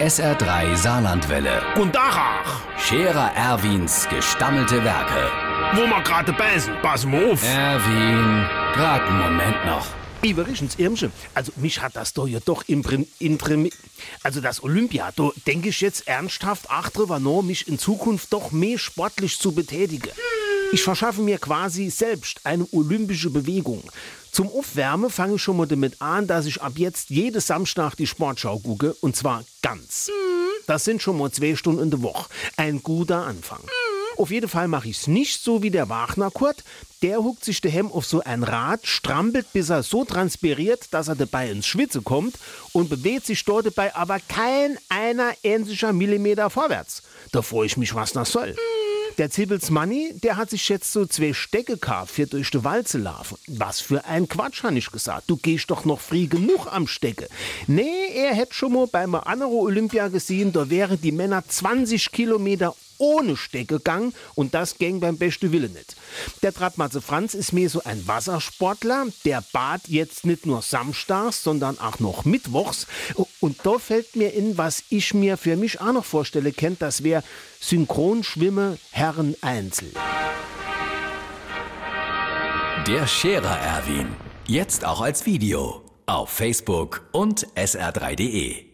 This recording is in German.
SR3 Saarlandwelle. Und Dachach, Scherer Erwins gestammelte Werke. wo wir gerade beißen, pass mal auf. Erwin, grad einen Moment noch. Iverichens Irmsche, also mich hat das doch ja doch im Prin- Intrim, also das Olympia, da denke ich jetzt ernsthaft ach drüber noch, mich in Zukunft doch mehr sportlich zu betätigen. Ich verschaffe mir quasi selbst eine olympische Bewegung. Zum Aufwärmen fange ich schon mal damit an, dass ich ab jetzt jede Samstag die Sportschau gucke, und zwar ganz. Das sind schon mal zwei Stunden in der Woche. Ein guter Anfang. Auf jeden Fall mache ich's nicht so wie der Wagner Kurt. Der huckt sich daheim auf so ein Rad, strampelt, bis er so transpiriert, dass er dabei ins Schwitze kommt und bewegt sich dort dabei aber kein einer ähnlicher Millimeter vorwärts. Da freue ich mich, was das soll. Der Zibbels Manni, der hat sich jetzt so zwei Stecke gekauft für durch die Walze laufen. Was für ein Quatsch, han ich gesagt. Du gehst doch noch früh genug am Stecke. Nee, er hätte schon mal beim anderen Olympia gesehen, da wären die Männer 20 Kilometer ohne Stecke und das ging beim besten Wille nicht. Der Trappmatze Franz ist mehr so ein Wassersportler, der bad jetzt nicht nur samstags, sondern auch noch mittwochs. Und da fällt mir in, was ich mir für mich auch noch vorstelle, kennt, das wäre Synchronschwimme Herren Einzel. Der Scherer Erwin. Jetzt auch als Video. Auf Facebook und sr3.de.